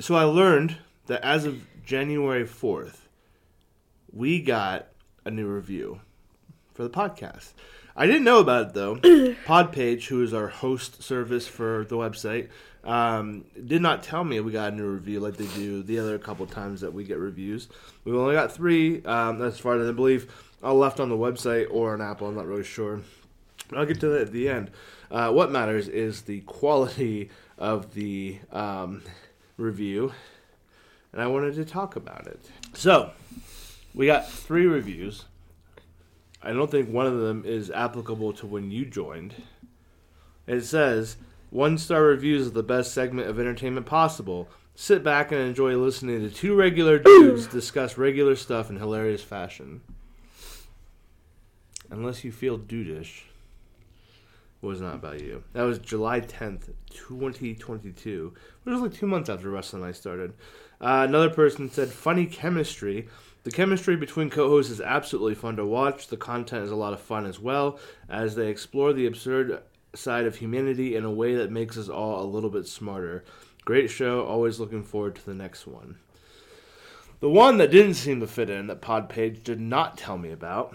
So I learned that as of January 4th, we got a new review for the podcast. I didn't know about it though. Podpage, who is our host service for the website, um, did not tell me we got a new review like they do the other couple times that we get reviews. We've only got three, um, as far as I believe, all left on the website or on Apple. I'm not really sure. I'll get to that at the end. Uh, what matters is the quality of the um, review, and I wanted to talk about it. So, we got three reviews. I don't think one of them is applicable to when you joined. It says, one star reviews is the best segment of entertainment possible. Sit back and enjoy listening to two regular dudes discuss regular stuff in hilarious fashion. Unless you feel dudeish was not about you. That was July 10th, 2022, which was like two months after Russell and I started. Uh, another person said, funny chemistry. The chemistry between co hosts is absolutely fun to watch. The content is a lot of fun as well, as they explore the absurd side of humanity in a way that makes us all a little bit smarter. Great show. Always looking forward to the next one. The one that didn't seem to fit in that Podpage did not tell me about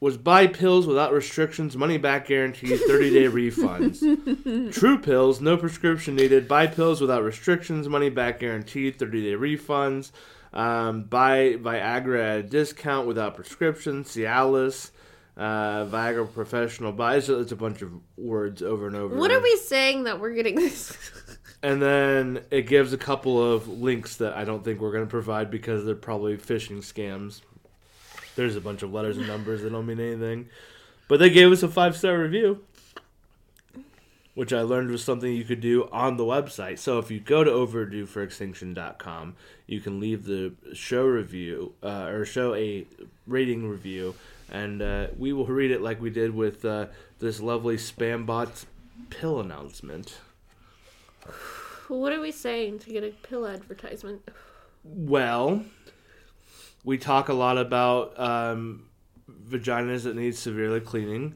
was buy pills without restrictions, money back guarantee, 30 day refunds. True pills, no prescription needed. Buy pills without restrictions, money back guarantee, 30 day refunds. Um, buy Viagra at a discount without prescription. Cialis, uh, Viagra professional buys. It's a bunch of words over and over. What are we saying that we're getting this? And then it gives a couple of links that I don't think we're going to provide because they're probably phishing scams. There's a bunch of letters and numbers that don't mean anything. But they gave us a five star review, which I learned was something you could do on the website. So if you go to overdueforextinction.com, you can leave the show review uh, or show a rating review, and uh, we will read it like we did with uh, this lovely spam bot pill announcement. what are we saying to get a pill advertisement? Well, we talk a lot about um, vaginas that need severely cleaning.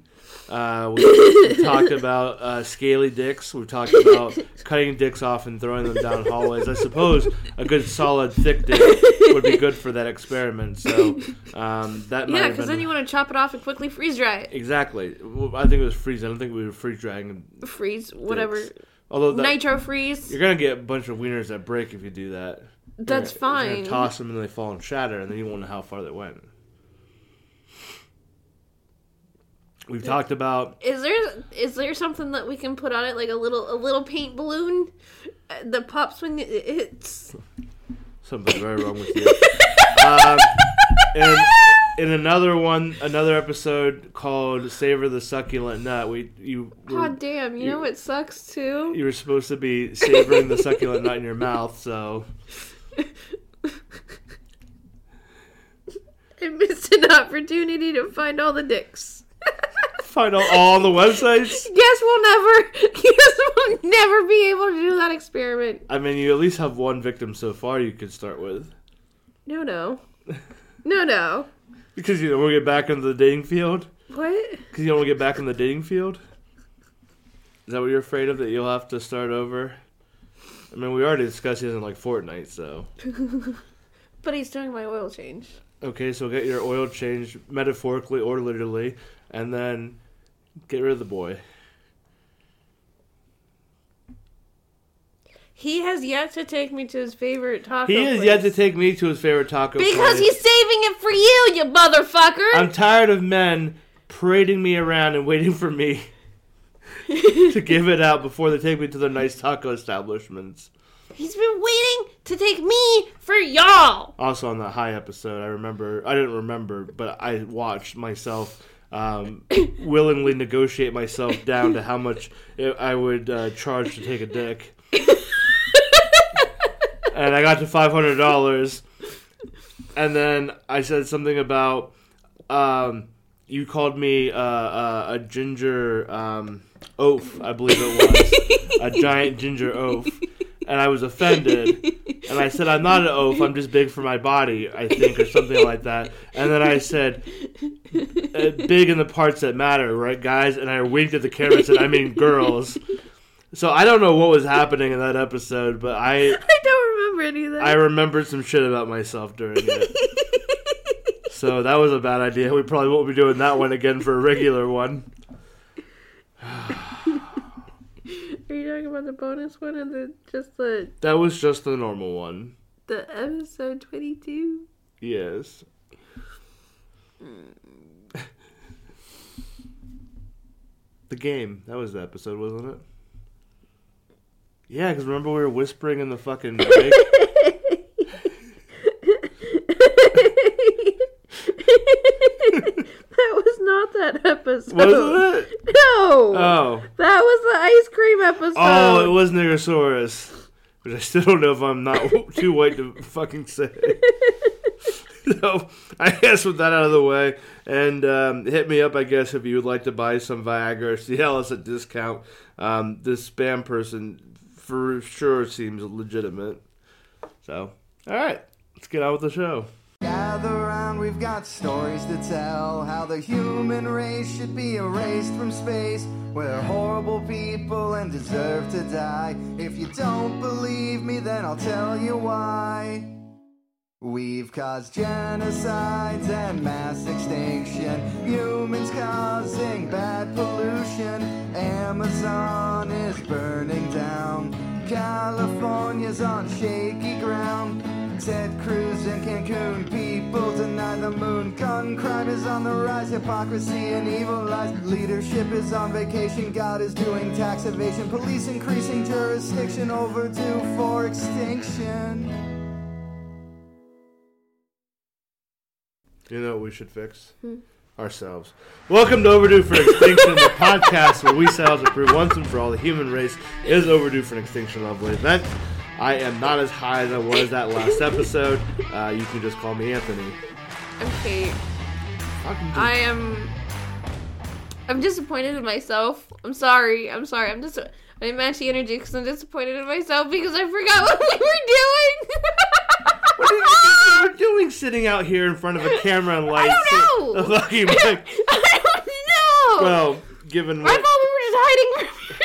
Uh, we, we talked about uh, scaly dicks. We've talked about cutting dicks off and throwing them down hallways. I suppose a good solid thick dick would be good for that experiment. So um, that Yeah, because been then you want to chop it off and quickly freeze dry it. exactly. Well, I think it was freeze. I don't think we were freeze drying. Freeze, whatever. Dicks. Although that, Nitro freeze. you're gonna get a bunch of wieners that break if you do that. That's You're gonna- you're fine. toss them and they fall and shatter, and then you won't know how far they went. We've talked about Is there is there something that we can put on it like a little a little paint balloon uh, that pops when it hits? something very wrong with you. um, and in another one, another episode called "Savor the Succulent Nut," we you were, God damn, you know what sucks too? you were supposed to be savoring the succulent nut in your mouth, so I missed an opportunity to find all the dicks. find out all the websites. Guess we'll never guess we'll never be able to do that experiment. I mean, you at least have one victim so far. You could start with No no. No no. because you don't want to get back into the dating field. What? Because you don't want to get back in the dating field? Is that what you're afraid of? That you'll have to start over? I mean, we already discussed he doesn't like Fortnite, so. But he's doing my oil change. Okay, so get your oil changed metaphorically or literally, and then get rid of the boy. He has yet to take me to his favorite taco He has place. yet to take me to his favorite taco Because place. he's saving it for you, you motherfucker! I'm tired of men parading me around and waiting for me to give it out before they take me to their nice taco establishments. He's been waiting to take me for y'all. Also, on that high episode, I remember, I didn't remember, but I watched myself um, willingly negotiate myself down to how much I would uh, charge to take a dick. and I got to $500. And then I said something about, um, you called me uh, uh, a ginger um, oaf, I believe it was. a giant ginger oaf. And I was offended. And I said, I'm not an oaf, I'm just big for my body, I think, or something like that. And then I said, uh, big in the parts that matter, right, guys? And I winked at the camera and said, I mean girls. So I don't know what was happening in that episode, but I I don't remember any of that. I remembered some shit about myself during it. so that was a bad idea. We probably won't be doing that one again for a regular one. Are you talking about the bonus one and the just the That was just the normal one. the episode twenty two? Yes. Hmm. the game. That was the episode, wasn't it? Yeah, because remember we were whispering in the fucking mic? that was not that episode. Wasn't it? No. Oh. That was the ice cream episode. Oh, it was Nigersaurus. Which I still don't know if I'm not too white to fucking say. so, I guess with that out of the way, and um, hit me up, I guess, if you would like to buy some Viagra or Cialis at discount. Um, this spam person for sure seems legitimate. So, all right, let's get on with the show. Gather round, we've got stories to tell. How the human race should be erased from space. We're horrible people and deserve to die. If you don't believe me, then I'll tell you why. We've caused genocides and mass extinction. Humans causing bad pollution. Amazon is burning down. California's on shaky ground. Ted Cruz in Cancun, people deny the moon. Gun crime is on the rise, hypocrisy and evil lies. Leadership is on vacation, God is doing tax evasion. Police increasing jurisdiction, overdue for extinction. You know what we should fix? Ourselves. Welcome to Overdue for Extinction, the podcast where we set out to prove once and for all the human race is overdue for an extinction level event. I am not as high as I was that last episode. Uh, you can just call me Anthony. I'm Kate. I am. I'm disappointed in myself. I'm sorry. I'm sorry. I'm just. I didn't match the energy because I'm disappointed in myself because I forgot what we were doing. What are you- you doing sitting out here in front of a camera and lights? I don't know. A fucking mic. I don't know. Well, given I what, thought we were just hiding from your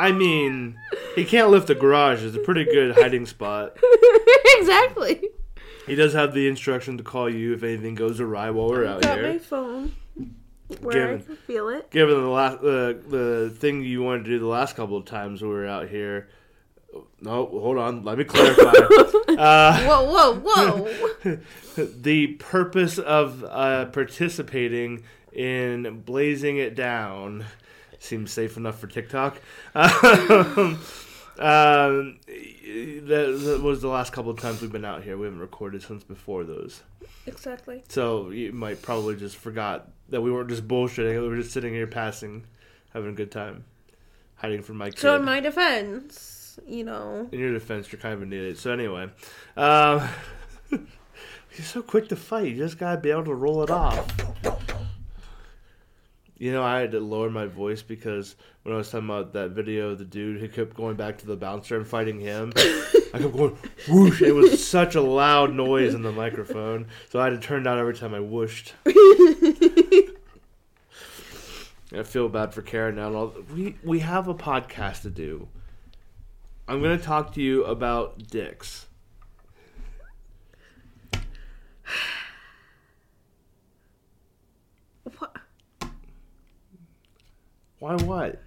I mean, he can't lift the garage. It's a pretty good hiding spot. exactly. He does have the instruction to call you if anything goes awry while we're out here. Got here. my phone where Given- I can feel it. given the last the the thing you wanted to do the last couple of times we were out here. No, hold on. Let me clarify. uh, Whoa, whoa, whoa! the purpose of uh, participating in blazing it down seems safe enough for TikTok. Um, um, that, that was the last couple of times we've been out here. We haven't recorded since before those. exactly. So you might probably just forgot that we weren't just bullshitting. We were just sitting here passing, having a good time, hiding from my kid. So in my defense, you know, In your defense, you're kind of an idiot. So anyway, um, you're so quick to fight. You just gotta be able to roll it off. You know, I had to lower my voice because when I was talking about that video of the dude who kept going back to the bouncer and fighting him, I kept going whoosh. It was such a loud noise in the microphone, so I had to turn down every time I whooshed. I feel bad for Karen now. We we have a podcast to do. I'm gonna talk to you about dicks. what? Why what?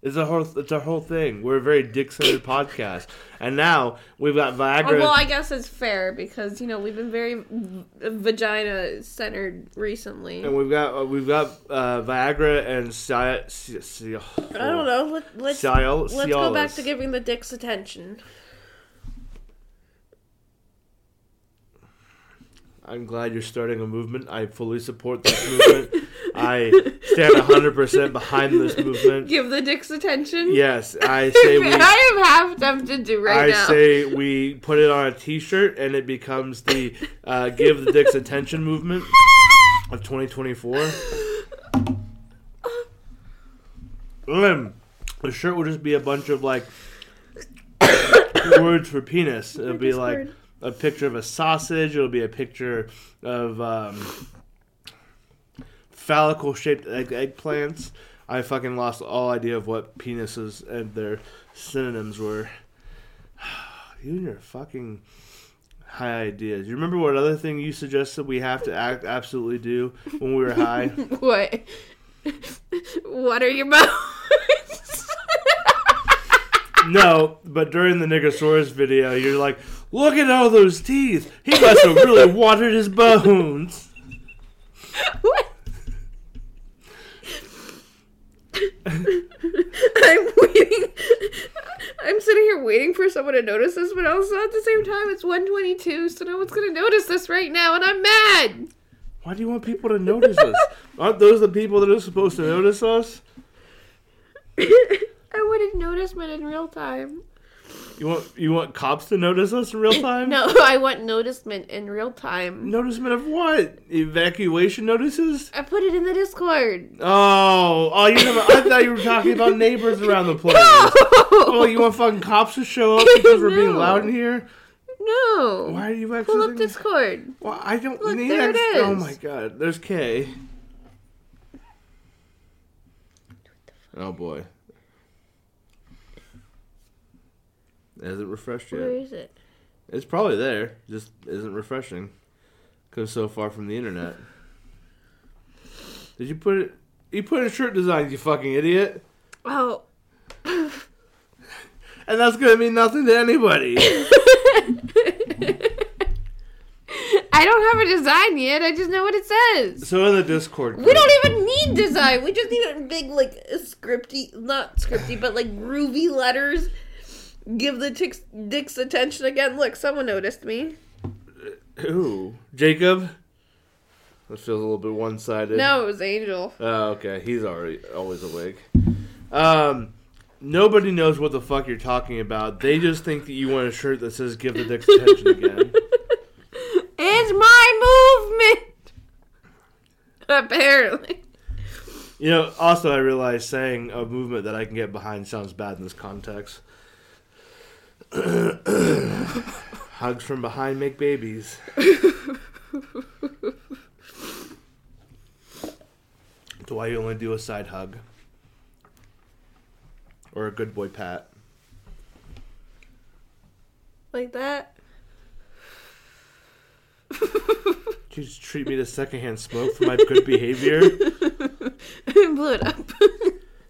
It's a whole it's a whole thing. We're a very dick centered podcast, and now we've got Oh, Viagra. well, I guess it's fair because you know we've been very v- vagina centered recently. and we've got uh, we've got uh, Viagra and Cia- Cia- Cia- I don't know. Let, let's Cial- let's go back to giving the dicks attention. I'm glad you're starting a movement. I fully support this movement. I stand 100% behind this movement. Give the dicks attention. Yes, I say we. I am half tempted to right I now. say we put it on a T-shirt and it becomes the uh, "Give the Dicks Attention" movement of 2024. Mm. The shirt will just be a bunch of like words for penis. It'll be like Discord. A picture of a sausage. It'll be a picture of um, phallical shaped egg, eggplants, I fucking lost all idea of what penises and their synonyms were. you and your fucking high ideas. You remember what other thing you suggested we have to act absolutely do when we were high? What? what are your bones? no, but during the Nigersaurus video, you're like, look at all those teeth. He must have really watered his bones. what? I'm waiting. I'm sitting here waiting for someone to notice this, but also at the same time, it's 122, so no one's gonna notice this right now, and I'm mad. Why do you want people to notice us? Aren't those the people that are supposed to notice us? I wouldn't notice men in real time. You want you want cops to notice us in real time? No, I want noticement in real time. Noticement of what? Evacuation notices? I put it in the Discord. Oh, oh, you never, I thought you were talking about neighbors around the place. Oh, you want fucking cops to show up because we're being No. loud in here? No. Why are you actually? Pull up Discord. Well, I don't Look, need there it ex- Oh is. my god, there's K. Oh boy. It hasn't refreshed yet. Where is it? It's probably there, just isn't refreshing. Cause so far from the internet. Did you put it? You put in shirt designs, you fucking idiot. Oh. And that's gonna mean nothing to anybody. I don't have a design yet. I just know what it says. so in the Discord, We don't even need design. We just need a big, like, scripty, not scripty, but like groovy letters. Give the dicks attention again. Look, someone noticed me. Who? Jacob. That feels a little bit one-sided. No, it was Angel. Oh, okay. He's already always awake. Um, nobody knows what the fuck you're talking about. They just think that you want a shirt that says "Give the dicks attention" again. It's my movement. Apparently. You know. Also, I realize saying a movement that I can get behind sounds bad in this context. Hugs from behind make babies. That's why you only do a side hug. Or a good boy pat. Like that. You just treat me to secondhand smoke for my good behavior. Blew it up.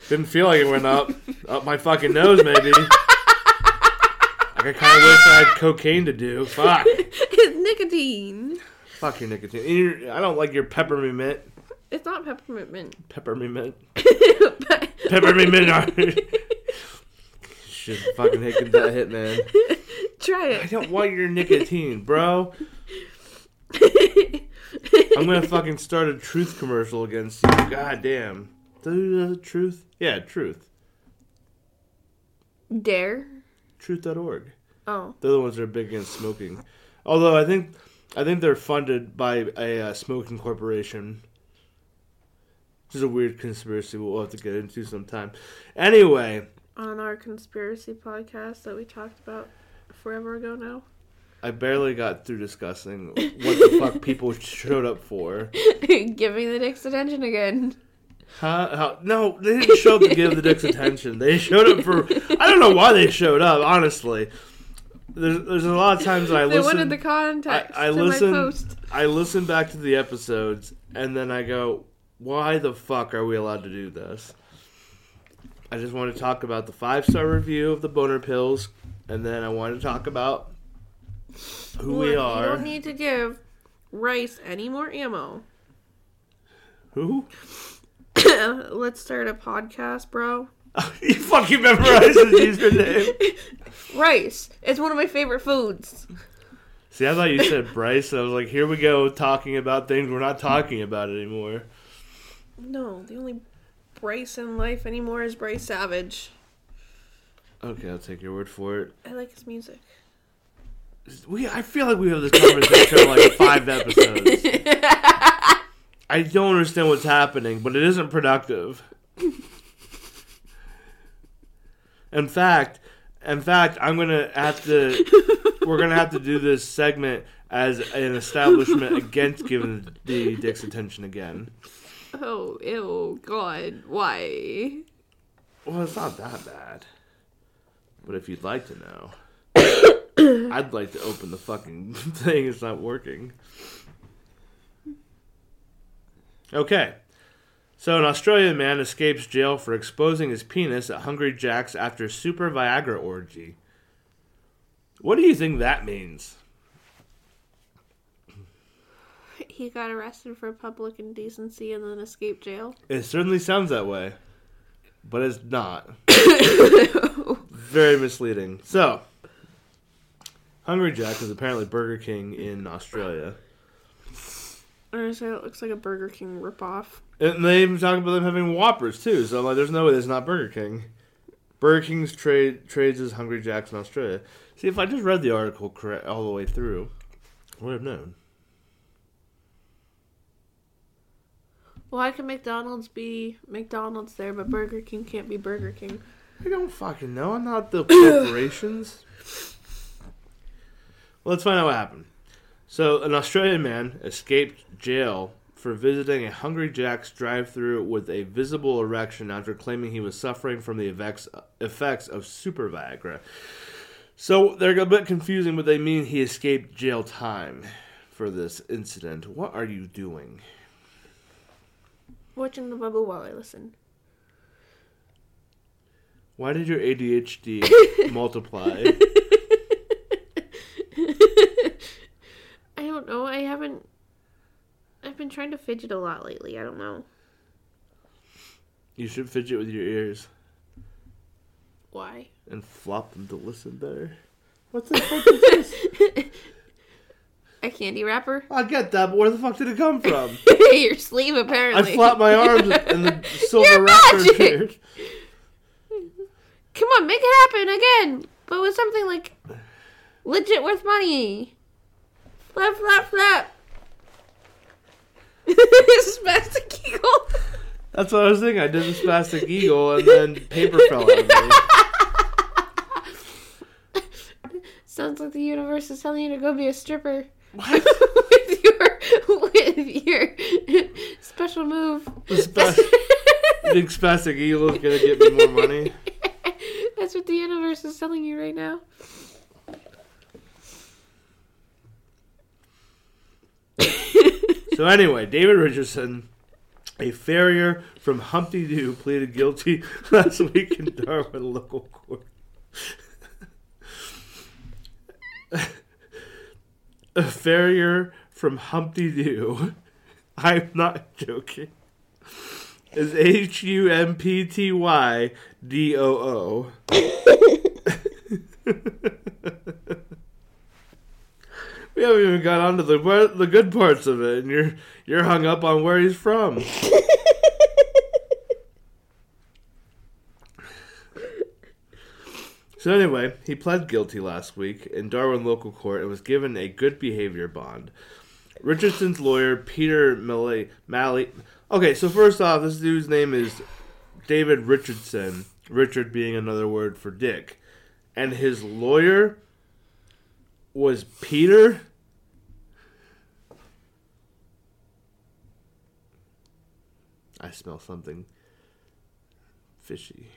Didn't feel like it went up. Up my fucking nose, maybe. I kind of wish I had cocaine to do. Fuck. it's nicotine. Fuck your nicotine. I don't like your peppermint mint. It's not peppermint mint. Peppermint mint. Peppermint mint. Should fucking hit that hit, man. Try it. I don't want your nicotine, bro. I'm gonna fucking start a truth commercial against you. God damn. The truth? Yeah, truth. Dare. Truth.org. Oh. They're the ones that are big against smoking. Although I think I think they're funded by a uh, smoking corporation. Which is a weird conspiracy we'll have to get into sometime. Anyway, On our conspiracy podcast that we talked about forever ago now. I barely got through discussing what the fuck people showed up for. Giving the dicks attention again. Huh? How? No, they didn't show up to give the dicks attention. They showed up for. I don't know why they showed up. Honestly, there's there's a lot of times that I They listen. wanted the context I, I listen. I listen back to the episodes, and then I go, "Why the fuck are we allowed to do this?" I just want to talk about the five star review of the boner pills, and then I want to talk about who we are. You don't need to give Rice any more ammo. who? Let's start a podcast, bro. you fucking memorized his username. Rice. It's one of my favorite foods. See, I thought you said Bryce. I was like, here we go, talking about things we're not talking about anymore. No, the only Bryce in life anymore is Bryce Savage. Okay, I'll take your word for it. I like his music. We, I feel like we have this conversation for like five episodes. I don't understand what's happening, but it isn't productive. In fact, in fact, I'm gonna have to. We're gonna have to do this segment as an establishment against giving the dicks attention again. Oh, ew, God, why? Well, it's not that bad. But if you'd like to know, I'd like to open the fucking thing. It's not working. Okay. So, an Australian man escapes jail for exposing his penis at Hungry Jack's after super Viagra orgy. What do you think that means? He got arrested for public indecency and then escaped jail. It certainly sounds that way, but it's not. Very misleading. So, Hungry Jack is apparently Burger King in Australia. I understand it looks like a Burger King ripoff. And they even talk about them having Whoppers too. So I'm like, there's no way it's not Burger King. Burger King's trade trades as Hungry Jacks in Australia. See, if I just read the article correct all the way through, I would have known. Why can McDonald's be McDonald's there, but Burger King can't be Burger King? I don't fucking know. I'm not the corporations. well, let's find out what happened. So, an Australian man escaped jail for visiting a Hungry Jack's drive-through with a visible erection after claiming he was suffering from the effects effects of super Viagra. So they're a bit confusing, but they mean he escaped jail time for this incident. What are you doing? Watching the bubble while I listen. Why did your ADHD multiply? I don't know. I haven't. I've been trying to fidget a lot lately. I don't know You should fidget with your ears why. and flop them to listen better. What the fuck is this? A candy wrapper? I get that, but where the fuck did it come from? Your sleeve, apparently. I apparently. flapped my arms and the silver You're wrapper magic! appeared. Come on, make it happen again, but with something like legit worth money. Flap, flap, flap. Spastic eagle. That's what I was thinking. I did the spastic eagle and then paper fell out of me. Sounds like the universe is telling you to go be a stripper. What? with your with your special move. The you think spastic eagle is gonna get me more money? That's what the universe is telling you right now. So anyway, David Richardson, a farrier from Humpty Doo, pleaded guilty last week in Darwin local court. a farrier from Humpty Doo, I'm not joking, is H U M P T Y D O O. We haven't even got onto the the good parts of it, and you're you're hung up on where he's from. so anyway, he pled guilty last week in Darwin local court and was given a good behavior bond. Richardson's lawyer Peter Maley Maley. Okay, so first off, this dude's name is David Richardson. Richard being another word for Dick, and his lawyer was Peter. I smell something fishy.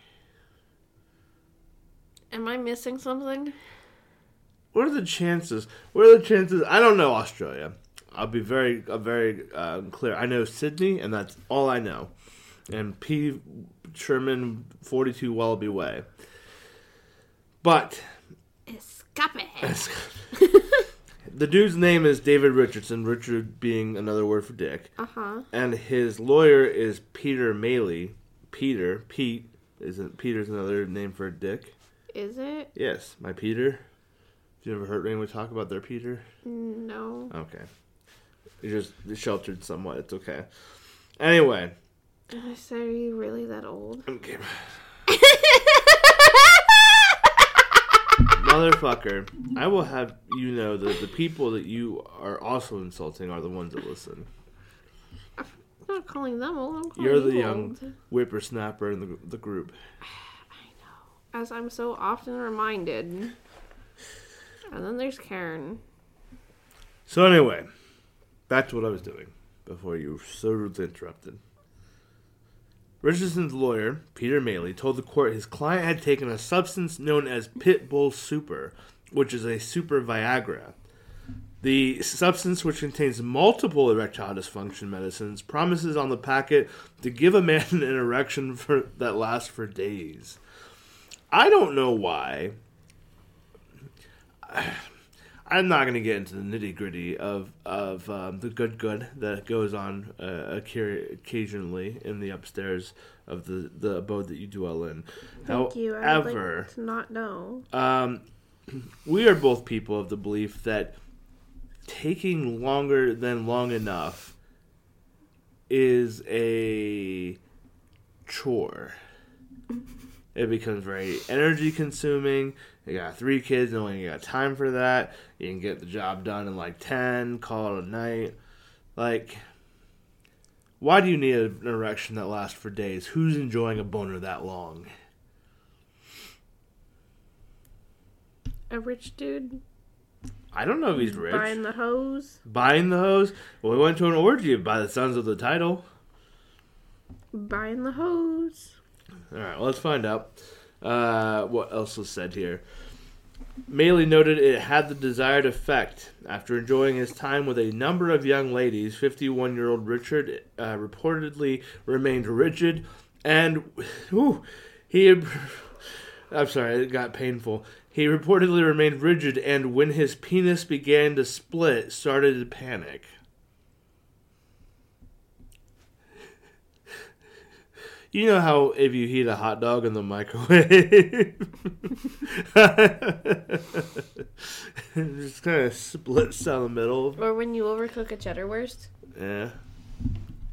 Am I missing something? What are the chances? What are the chances? I don't know Australia. I'll be very, uh, very uh, clear. I know Sydney, and that's all I know. And P. Sherman, forty-two Wallaby Way. But Escape. the dude's name is David Richardson. Richard being another word for Dick. Uh huh. and his lawyer is Peter Maley. Peter, Pete, isn't Peter's another name for a dick? Is it? Yes, my Peter. Have you ever heard anyone talk about their Peter? No. Okay, you're just sheltered somewhat. It's okay. Anyway, So are you really that old? okay. motherfucker, I will have you know that the people that you are also insulting are the ones that listen. I'm not calling them old. I'm calling You're the you young old. whippersnapper in the, the group. I know. As I'm so often reminded. And then there's Karen. So anyway, back to what I was doing before you were so rudely interrupted. Richardson's lawyer, Peter Maley, told the court his client had taken a substance known as Pitbull Super, which is a super Viagra. The substance, which contains multiple erectile dysfunction medicines, promises on the packet to give a man an erection for, that lasts for days. I don't know why. I'm not going to get into the nitty gritty of of um, the good good that goes on uh, occasionally in the upstairs of the, the abode that you dwell in. Thank you. I would However, like to not know. um, we are both people of the belief that taking longer than long enough is a chore. It becomes very energy consuming. You got three kids, and when you got time for that. You can get the job done in like 10, call it a night. Like, why do you need an erection that lasts for days? Who's enjoying a boner that long? A rich dude I don't know if he's rich. buying the hose, Buying the hose? Well, we went to an orgy by the sounds of the title. buying the hose. All right, well, let's find out uh, what else was said here. Maley noted it had the desired effect. After enjoying his time with a number of young ladies, 51 year old Richard uh, reportedly remained rigid and. Ooh, he. I'm sorry, it got painful. He reportedly remained rigid and, when his penis began to split, started to panic. You know how if you heat a hot dog in the microwave, it just kind of splits down the middle. Or when you overcook a cheddar wurst. Yeah,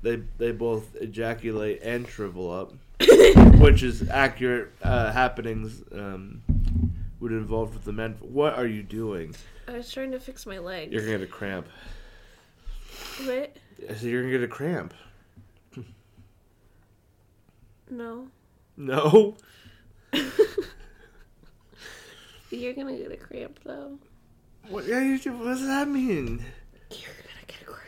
they they both ejaculate and shrivel up, which is accurate uh, happenings um, would involve with the men. What are you doing? I was trying to fix my leg. You're gonna get a cramp. What? I said you're gonna get a cramp. No. No. You're gonna get a cramp though. What? What does that mean? You're gonna get a cramp.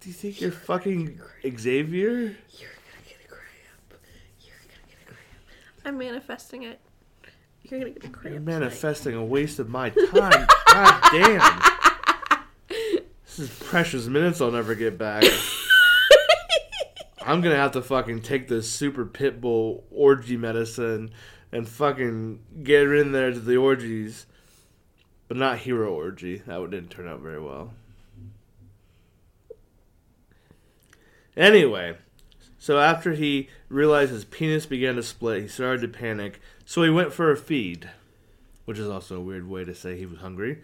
Do you think you're fucking Xavier? You're gonna get a cramp. You're gonna get a cramp. I'm manifesting it. You're gonna get a cramp. You're tonight. manifesting a waste of my time. God damn. This is precious minutes I'll never get back. I'm gonna have to fucking take this super pitbull orgy medicine and fucking get in there to the orgies. But not hero orgy. That didn't turn out very well. Anyway, so after he realized his penis began to split, he started to panic. So he went for a feed, which is also a weird way to say he was hungry.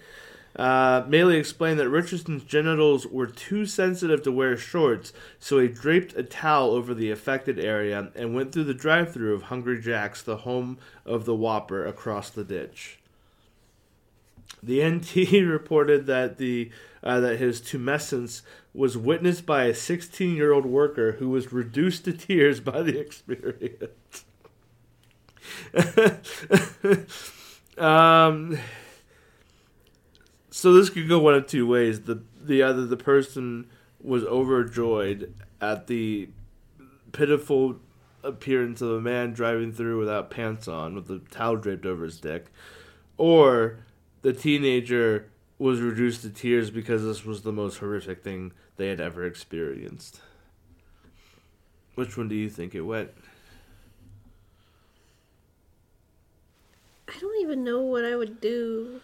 Uh, Maley explained that Richardson's genitals were too sensitive to wear shorts, so he draped a towel over the affected area and went through the drive-through of Hungry Jack's, the home of the Whopper, across the ditch. The NT reported that the uh, that his tumescence was witnessed by a 16-year-old worker who was reduced to tears by the experience. um, so this could go one of two ways. The the either the person was overjoyed at the pitiful appearance of a man driving through without pants on with a towel draped over his dick, or the teenager was reduced to tears because this was the most horrific thing they had ever experienced. Which one do you think it went? I don't even know what I would do.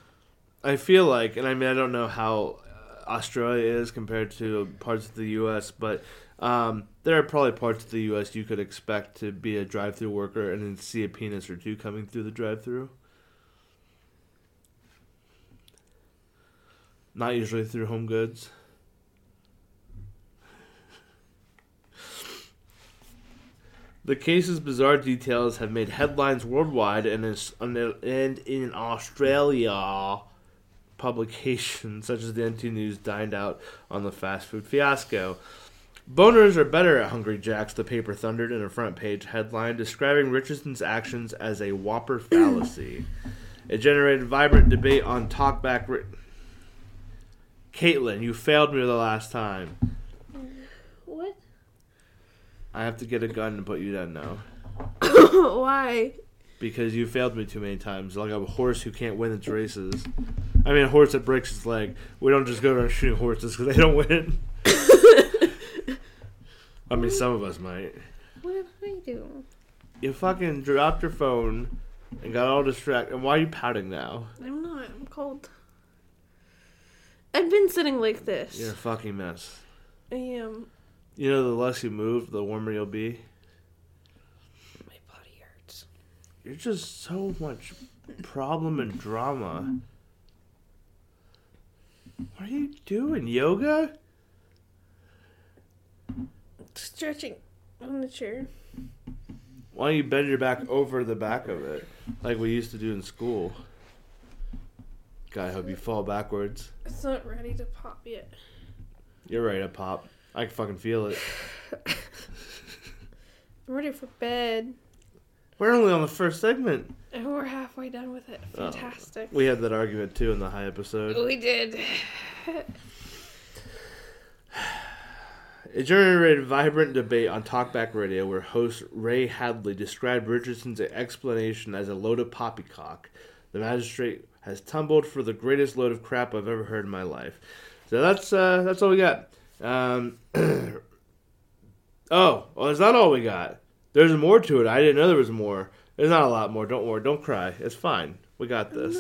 I feel like, and I mean, I don't know how uh, Australia is compared to parts of the U.S., but um, there are probably parts of the U.S. you could expect to be a drive-through worker and then see a penis or two coming through the drive-through. Not usually through Home Goods. The case's bizarre details have made headlines worldwide and, in Australia publications such as the NT News dined out on the fast food fiasco. Boners are better at Hungry Jack's, the paper thundered in a front page headline describing Richardson's actions as a whopper fallacy. It generated vibrant debate on talkback. Ri- Caitlin, you failed me the last time. What? I have to get a gun and put you down now. Why? Because you failed me too many times, like a horse who can't win its races. I mean, a horse that breaks its leg. We don't just go around shooting horses because they don't win. I mean, some of us might. What did I do? You fucking dropped your phone and got all distracted. And why are you pouting now? I'm not. I'm cold. I've been sitting like this. You're a fucking mess. I am. You know, the less you move, the warmer you'll be. My body hurts. You're just so much problem and drama. What are you doing? Yoga? Stretching on the chair. Why don't you bend your back over the back of it, like we used to do in school? God, I hope you fall backwards. It's not ready to pop yet. You're ready to pop. I can fucking feel it. I'm ready for bed. We're only on the first segment. And we're halfway done with it. Oh. Fantastic. We had that argument too in the high episode. we did. It generated vibrant debate on Talkback Radio where host Ray Hadley described Richardson's explanation as a load of poppycock. The magistrate has tumbled for the greatest load of crap I've ever heard in my life. So that's uh, that's all we got. Um, oh, well, that's not all we got. There's more to it. I didn't know there was more. There's not a lot more. Don't worry. Don't cry. It's fine. We got this.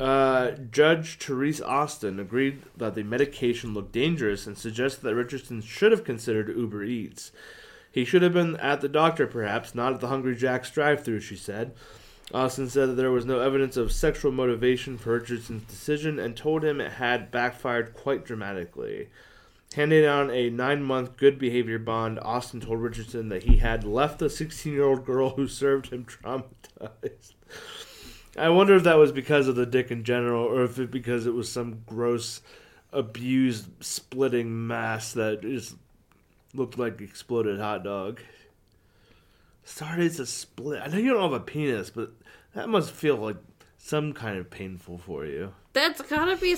Uh, Judge Therese Austin agreed that the medication looked dangerous and suggested that Richardson should have considered Uber Eats. He should have been at the doctor, perhaps, not at the Hungry Jack's drive thru, she said. Austin said that there was no evidence of sexual motivation for Richardson's decision and told him it had backfired quite dramatically. Handing down a nine month good behavior bond, Austin told Richardson that he had left the 16 year old girl who served him traumatized. I wonder if that was because of the dick in general, or if it because it was some gross, abused, splitting mass that just looked like exploded hot dog. It's a split. I know you don't have a penis, but that must feel like some kind of painful for you. That's gotta be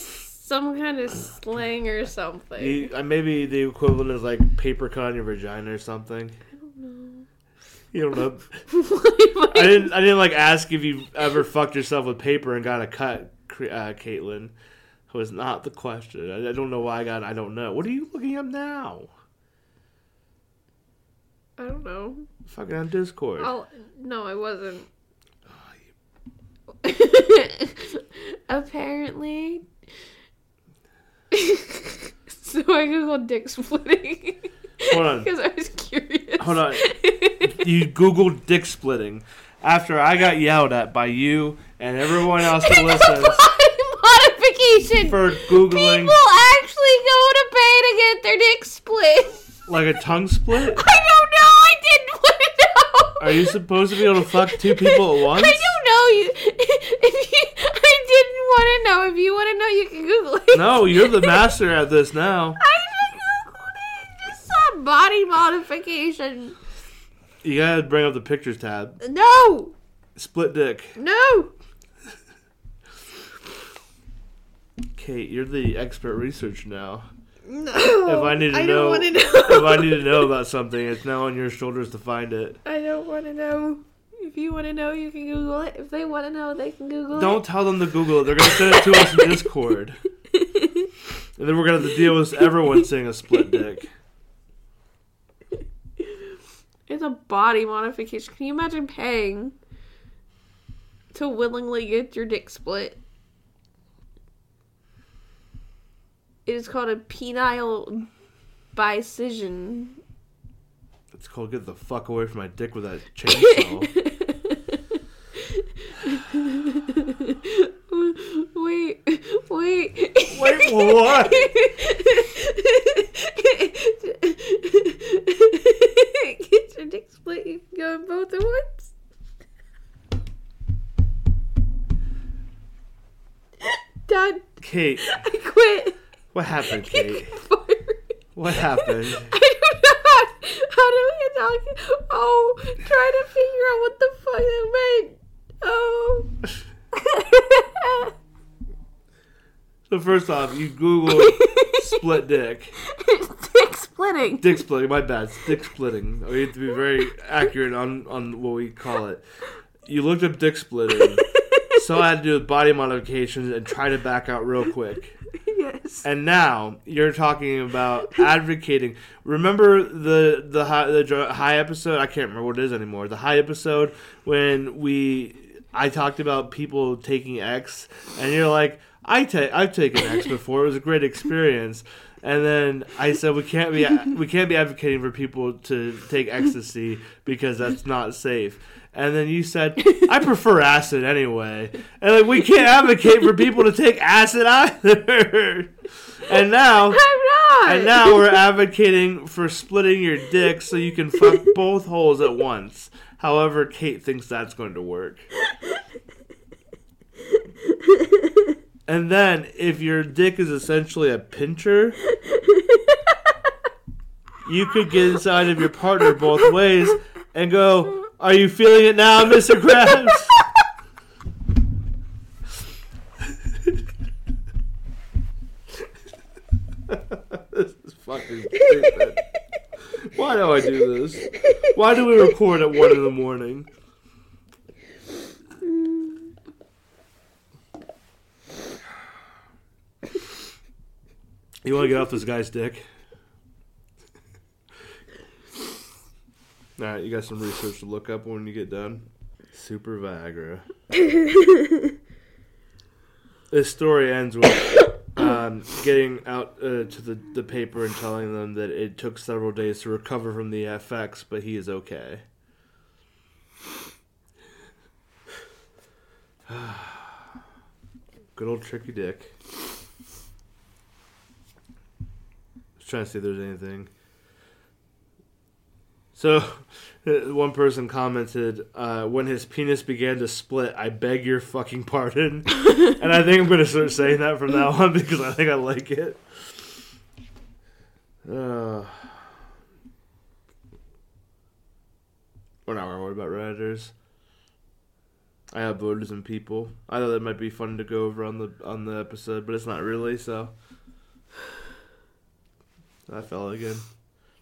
some kind of slang or something. You, uh, maybe the equivalent is like paper cut on your vagina or something. I don't know. You don't know. I didn't. I didn't like ask if you ever fucked yourself with paper and got a cut, uh, Caitlin. Was not the question. I, I don't know why I got. I don't know. What are you looking up now? I don't know. Fucking on Discord. I'll, no, I wasn't. Oh, Apparently. so I googled dick splitting. Hold on. Because I was curious. Hold on. you Googled dick splitting after I got yelled at by you and everyone else who listens Modification. for googling People actually go to pay to get their dick split. like a tongue split. I don't know. I didn't want to know. Are you supposed to be able to fuck two people at once? I don't know. You, if you, didn't want to know. If you want to know, you can Google it. No, you're the master at this now. I just googled it. Just saw body modification. You gotta bring up the pictures tab. No, Split dick. no. Kate, you're the expert researcher now. No. If I need to I know, know. if I need to know about something, it's now on your shoulders to find it. I don't want to know. If you want to know, you can Google it. If they want to know, they can Google it. Don't tell them to Google it. They're gonna send it to us in Discord, and then we're gonna have to deal with everyone seeing a split dick. it's a body modification. Can you imagine paying to willingly get your dick split? It is called a penile bicision. It's called "Get the fuck away from my dick with that chainsaw." wait, wait. Wait, what? Get your dick split. You can go in both at once. Done. Kate, I quit. what happened, Kate? can fire me. What happened? I don't know. How, do we get talking? Oh, trying to figure out what the fuck that meant. Oh. So first off, you Google split dick. Dick splitting. Dick splitting. My bad. It's dick splitting. Oh, we have to be very accurate on on what we call it. You looked up dick splitting. so I had to do with body modifications and try to back out real quick. yes. And now you're talking about advocating. Remember the the high, the high episode? I can't remember what it is anymore. The high episode when we I talked about people taking X, and you're like, I take I've taken X before. It was a great experience. And then I said we can't be we can't be advocating for people to take ecstasy because that's not safe. And then you said I prefer acid anyway, and like we can't advocate for people to take acid either. And now I'm not. and now we're advocating for splitting your dick so you can fuck both holes at once. However, Kate thinks that's going to work. And then, if your dick is essentially a pincher, you could get inside of your partner both ways and go, Are you feeling it now, Mr. Krabs? this is fucking stupid. Why do I do this? Why do we record at 1 in the morning? You want to get off this guy's dick? All right, you got some research to look up when you get done. Super Viagra. this story ends with um, getting out uh, to the, the paper and telling them that it took several days to recover from the effects, but he is okay. Good old tricky dick. Just trying to see if there's anything. So, one person commented, uh, "When his penis began to split, I beg your fucking pardon." and I think I'm gonna start saying that from now on because I think I like it. Uh, we're not worried about redditors. I have voters and people. I thought that might be fun to go over on the on the episode, but it's not really. So I fell again.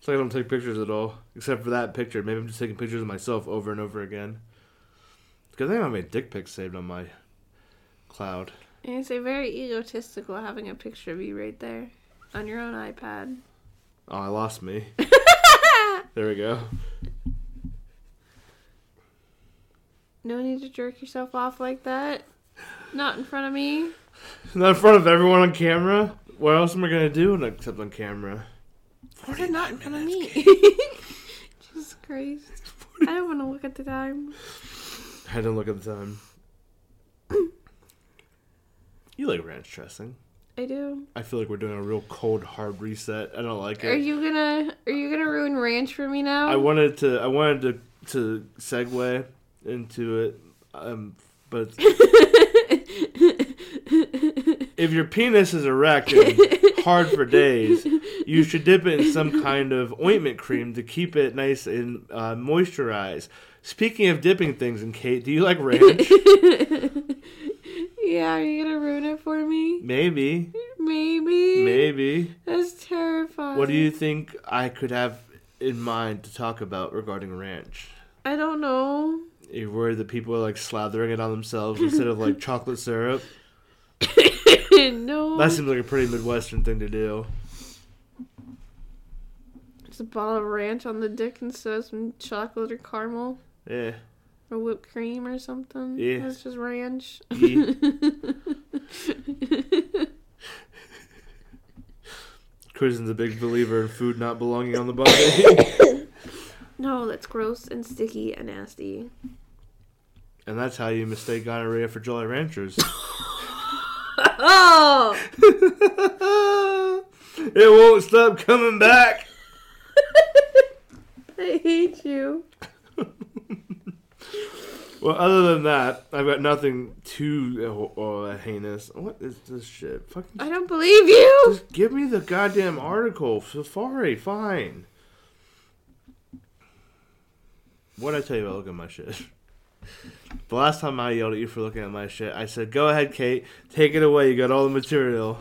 It's like I don't take pictures at all, except for that picture. Maybe I'm just taking pictures of myself over and over again. Because I think I made dick pics saved on my cloud. And it's a very egotistical having a picture of you right there on your own iPad. Oh, I lost me. there we go. No need to jerk yourself off like that. Not in front of me. Not in front of everyone on camera. What else am I gonna do except on camera? Or not in front of me. Jesus Christ. I don't want to look at the time. I didn't look at the time. you like ranch dressing? I do. I feel like we're doing a real cold, hard reset. I don't like it. Are you gonna Are you gonna ruin ranch for me now? I wanted to. I wanted to to segue into it, um, but if your penis is erect and hard for days, you should dip it in some kind of ointment cream to keep it nice and uh, moisturized. Speaking of dipping things in Kate, do you like ranch? yeah, are you gonna ruin it for me? Maybe, Maybe. maybe. That's terrifying. What do you think I could have in mind to talk about regarding ranch? I don't know. You're worried that people are like slathering it on themselves instead of like chocolate syrup? no. That seems like a pretty Midwestern thing to do. Just a bottle of ranch on the dick instead of some chocolate or caramel Yeah. or whipped cream or something. Yeah. That's just ranch. Yeah. Kristen's a big believer in food not belonging on the body. no, that's gross and sticky and nasty. and that's how you mistake gonorrhea for Jolly Ranchers. Oh! it won't stop coming back. You. Well, other than that, I've got nothing too uh, uh, heinous. What is this shit? Fucking I don't believe you. Just give me the goddamn article. Safari, fine. What'd I tell you about looking at my shit? The last time I yelled at you for looking at my shit, I said, "Go ahead, Kate, take it away. You got all the material."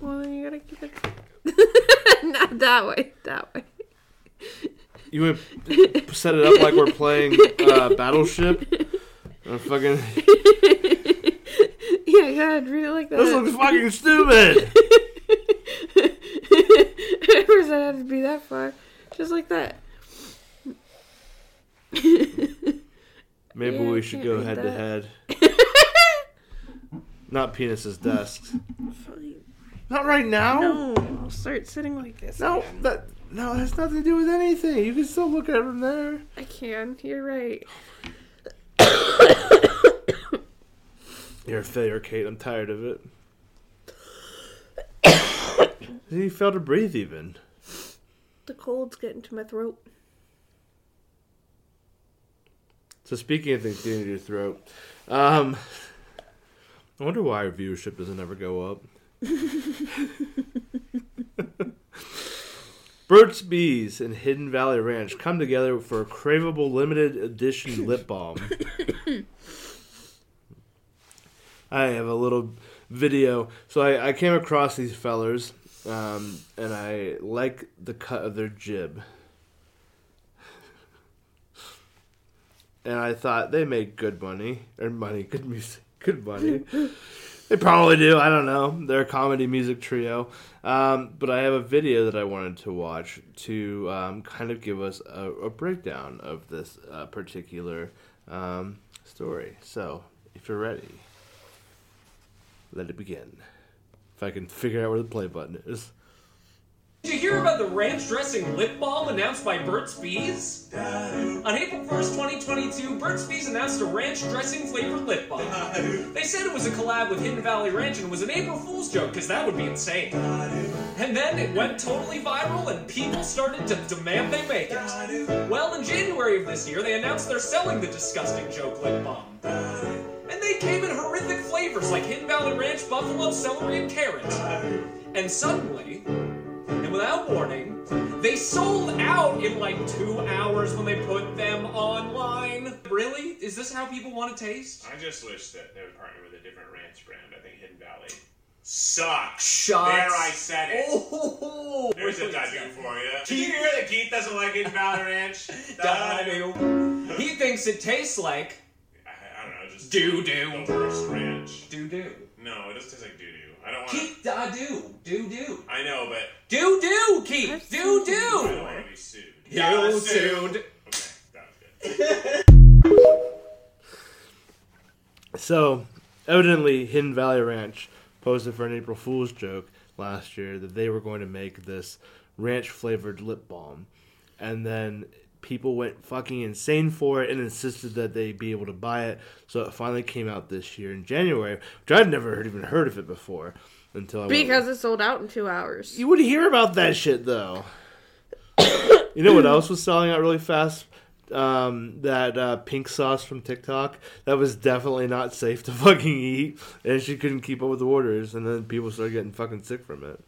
Well, then you gotta keep it. Not that way, that way. You would set it up like we're playing uh, Battleship. Uh, fucking, Yeah, go ahead, read it like that. this looks fucking stupid. I never said it had to be that far. Just like that. Maybe Yeah, we should go head to head. Not penises desks. Not right now. No, I'll start sitting like this. No, again. that no, it has nothing to do with anything. You can still look at them there. I can. You're right. You're a failure, Kate. I'm tired of it. you fail to breathe even. The cold's getting to my throat. So speaking of things getting to your throat, um, I wonder why our viewership doesn't ever go up. Burt's Bees and Hidden Valley Ranch come together for a craveable limited edition lip balm. I have a little video. So I, I came across these fellers, um, and I like the cut of their jib. and I thought they make good money or money, good music, good money. they probably do. I don't know. They're a comedy music trio. Um, but I have a video that I wanted to watch to um, kind of give us a, a breakdown of this uh, particular um, story. So, if you're ready, let it begin. If I can figure out where the play button is. Did you hear about the ranch dressing lip balm announced by Burt's Bees? On April 1st, 2022, Burt's Bees announced a ranch dressing flavored lip balm. They said it was a collab with Hidden Valley Ranch and it was an April Fool's joke because that would be insane. And then it went totally viral and people started to demand they make it. Well, in January of this year, they announced they're selling the disgusting joke lip balm. And they came in horrific flavors like Hidden Valley Ranch, buffalo, celery, and carrot. And suddenly, and without warning, they sold out in like two hours when they put them online. Really? Is this how people want to taste? I just wish that they would partner with a different ranch brand. I think Hidden Valley sucks. Shots. There, I said it. Oh, There's a? Dadu for you. Did you hear that Keith doesn't like Hidden Valley Ranch? He thinks it tastes like I, I don't know, just Doo-doo. The worst ranch. doo doo. No, it doesn't taste like doo doo. I don't want to. Keith uh, Dadu. Doo doo. I know, but do do I've Keith. seen Doo I don't want to be sued. You sued. sued. Okay, that was good. So, evidently, Hidden Valley Ranch posted for an April Fool's joke last year that they were going to make this ranch flavored lip balm. And then people went fucking insane for it and insisted that they be able to buy it. So it finally came out this year in January, which I'd never heard, even heard of it before until I went- Because it sold out in two hours. you would hear about that shit though. you know what else was selling out really fast? Um, that uh, pink sauce from TikTok. That was definitely not safe to fucking eat, and she couldn't keep up with the orders, and then people started getting fucking sick from it.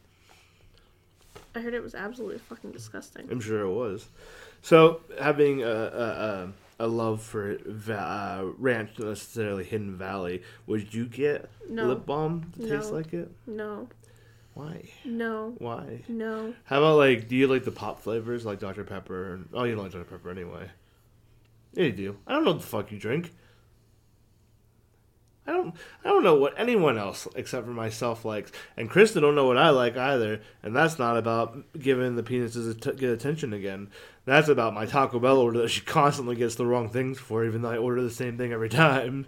I heard it was absolutely fucking disgusting. I'm sure it was. So having a a, a, a love for va- uh, ranch, not necessarily Hidden Valley, would you get No. lip balm to taste No. like it? No, Why? no, Why? no. How about like, do you like the pop flavors like Dr Pepper? Oh, you don't like Dr Pepper anyway. Yeah, you do. I don't know what the fuck you drink. I don't. I don't know what anyone else except for myself likes, and Kristen don't know what I like either. And that's not about giving the penises a t- get attention again. That's about my Taco Bell order that she constantly gets the wrong things for, even though I order the same thing every time.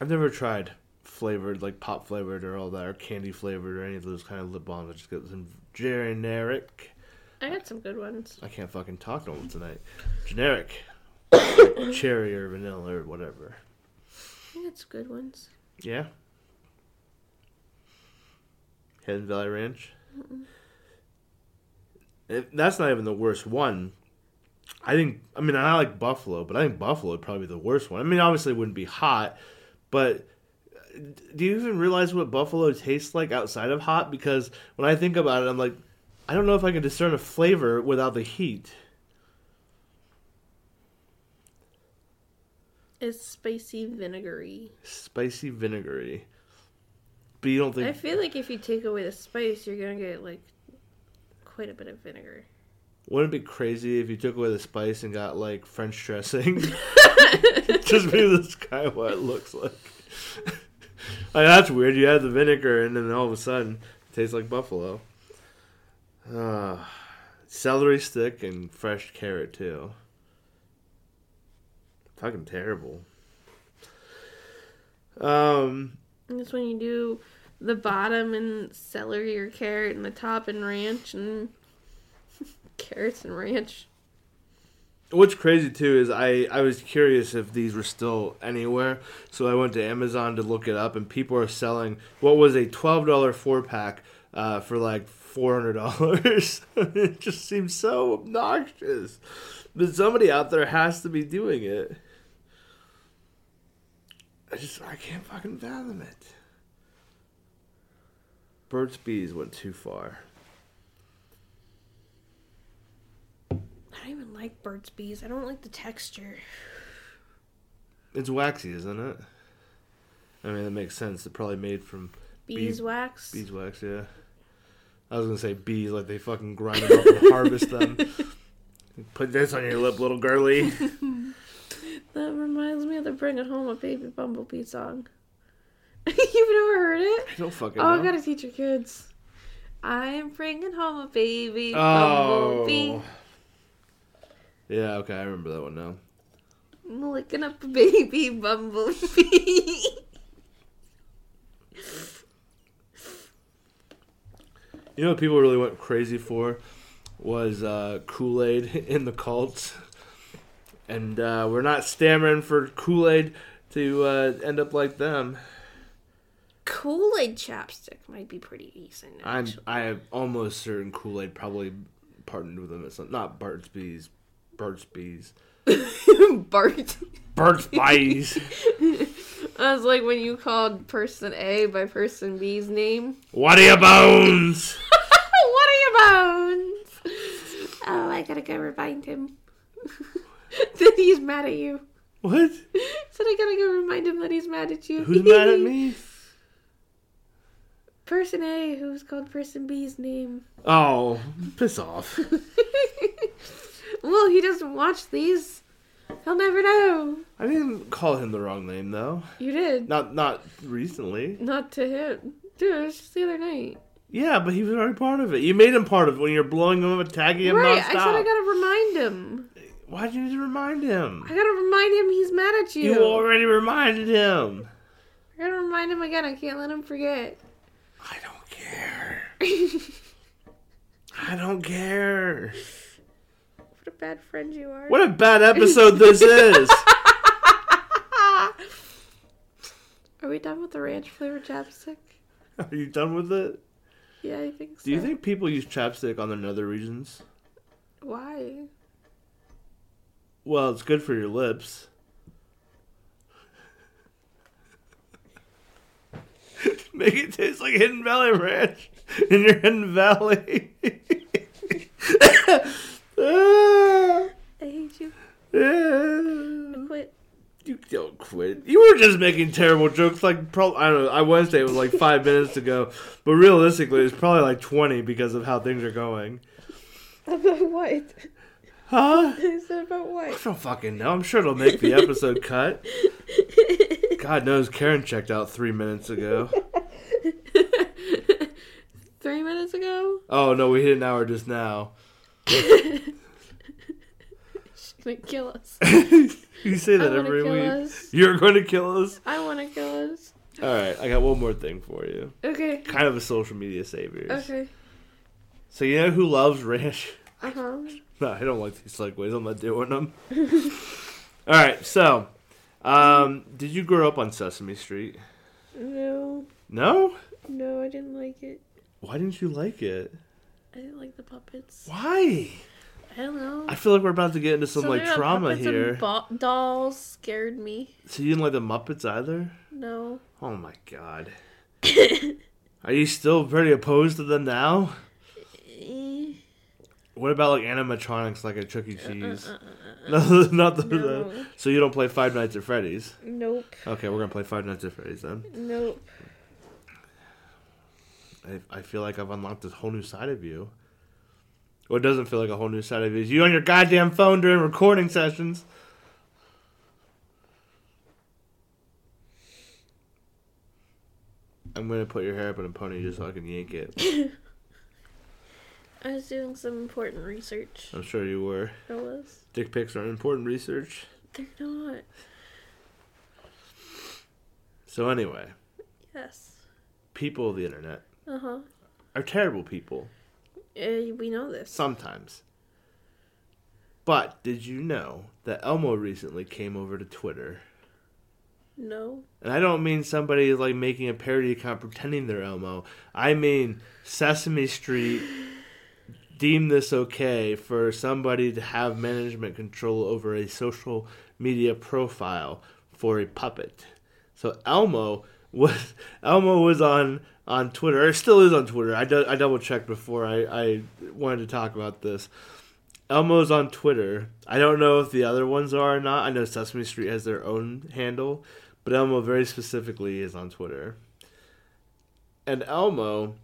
I've never tried flavored like pop flavored or all that or candy flavored or any of those kind of lip balms. I just get some generic. I got some good ones. I can't fucking talk normal tonight. Generic, Like cherry or vanilla or whatever. I got some good ones. Yeah. Hidden Valley Ranch. It, that's not even the worst one. I think. I mean, I like Buffalo, but I think Buffalo would probably be the worst one. I mean, obviously, it wouldn't be hot, but uh, do you even realize what Buffalo tastes like outside of hot? Because when I think about it, I'm like, I don't know if I can discern a flavor without the heat. It's spicy vinegary. Spicy vinegary. But you don't think I feel like if you take away the spice, you're gonna get like quite a bit of vinegar. wouldn't it be crazy if you took away the spice and got like French dressing? Just be kind of what it looks like. like that's weird. You add the vinegar and then all of a sudden it tastes like buffalo. Uh, celery stick and fresh carrot too. Fucking terrible. Um, And that's when you do the bottom and celery or carrot and the top and ranch and carrots and ranch. What's crazy too is I, I was curious if these were still anywhere, so I went to Amazon to look it up, and people are selling what was a twelve dollar four pack uh, for like four hundred dollars. it just seems so obnoxious, but somebody out there has to be doing it. I just I can't fucking fathom it. Burt's Bees went too far. I don't even like Burt's Bees. I don't like the texture. It's waxy, isn't it? I mean, that makes sense. They're probably made from Beeswax. beeswax, yeah. I was gonna say bees, like they fucking grind them up and harvest them. Put this on your lip, little girly. That reminds me of the Bring It Home a Baby Bumblebee song. You've never heard it? I don't fucking Oh, know. I gotta teach your kids. I'm bringing home a baby Oh. bumblebee. Yeah, okay, I remember that one now. I'm licking up a baby bumblebee. You know what people really went crazy for was uh, Kool Aid in the cults, and uh, we're not stammering for Kool Aid to uh, end up like them. Kool Aid chapstick might be pretty decent. I'm actually. I am almost certain Kool Aid probably partnered with them. It's not, not Burt's Bees, Bart's Bees, Bart. Burt's Bees. I was like when you called person A by person B's name. what are your bones? what are your bones? Oh, I gotta go remind him that he's mad at you. What? Said I gotta go remind him that he's mad at you. Who's mad at me? Person A, who's called person B's name. Oh, piss off. well, he doesn't watch these. He'll never know. I didn't call him the wrong name though. You did. Not not recently. Not to him. Dude, it was just the other night. Yeah, but he was already part of it. You made him part of it when you're blowing him up and tagging him right, nonstop. I said I gotta remind him. Why'd you need to remind him? I gotta remind him he's mad at you. You already reminded him. I gotta remind him again. I can't let him forget. I don't care. I don't care. What a bad friend you are. What a bad episode this is. Are we done with the ranch flavored chapstick? Are you done with it? Yeah, I think so. Do you think people use chapstick on their nether regions? Why? Well, it's good for your lips. Make it taste like Hidden Valley Ranch in your Hidden Valley. I hate you. yeah. Quit. You don't quit. You were just making terrible jokes. Like, probably, I don't know. I to it was like five minutes ago, but realistically, it's probably like twenty because of how things are going. About what? Huh? I said about I what? don't fucking know. I'm sure it'll make the episode cut. God knows Karen checked out three minutes ago. Three minutes ago? Oh no, we hit an hour just now. She's gonna kill us. You say that every kill week. us. You're going to kill us. I wanna kill us. All right, I got one more thing for you. Okay. Kind of a social media saviors. Okay. So you know who loves ranch? Uh huh. No, I don't like these segues. I'm not doing them. All right, so um, did you grow up on Sesame Street? No. No. No, I didn't like it. Why didn't you like it? I didn't like the puppets. Why? I don't know. I feel like we're about to get into some like Something about trauma puppets and here. ba- dolls scared me. So you didn't like the Muppets either? No. Oh my god. Are you still pretty opposed to them now? What about like animatronics like a Chuck E. Uh, uh, Cheese? uh, no, uh, not the, No. So you don't play Five Nights at Freddy's? Nope. Okay, we're gonna play Five Nights at Freddy's then. Nope. I, I feel like I've unlocked this whole new side of you. Well, it doesn't feel like a whole new side of you is you on your goddamn phone during recording sessions. I'm gonna put your hair up in a pony just so I can yank it. I was doing some important research. I'm sure you were. I was. Dick pics are important research. They're not. So anyway, Yes. people of the internet Uh huh. are terrible people Uh, we know this. sometimes. But did you know that Elmo recently came over to Twitter? No. And I don't mean somebody like making a parody account pretending they're Elmo. I mean Sesame Street deemed this okay for somebody to have management control over a social media profile for a puppet. So Elmo was Elmo was on on Twitter, or still is on Twitter. I, do, I double checked before I, I wanted to talk about this. Elmo's on Twitter. I don't know if the other ones are or not. I know Sesame Street has their own handle, but Elmo very specifically is on Twitter. And Elmo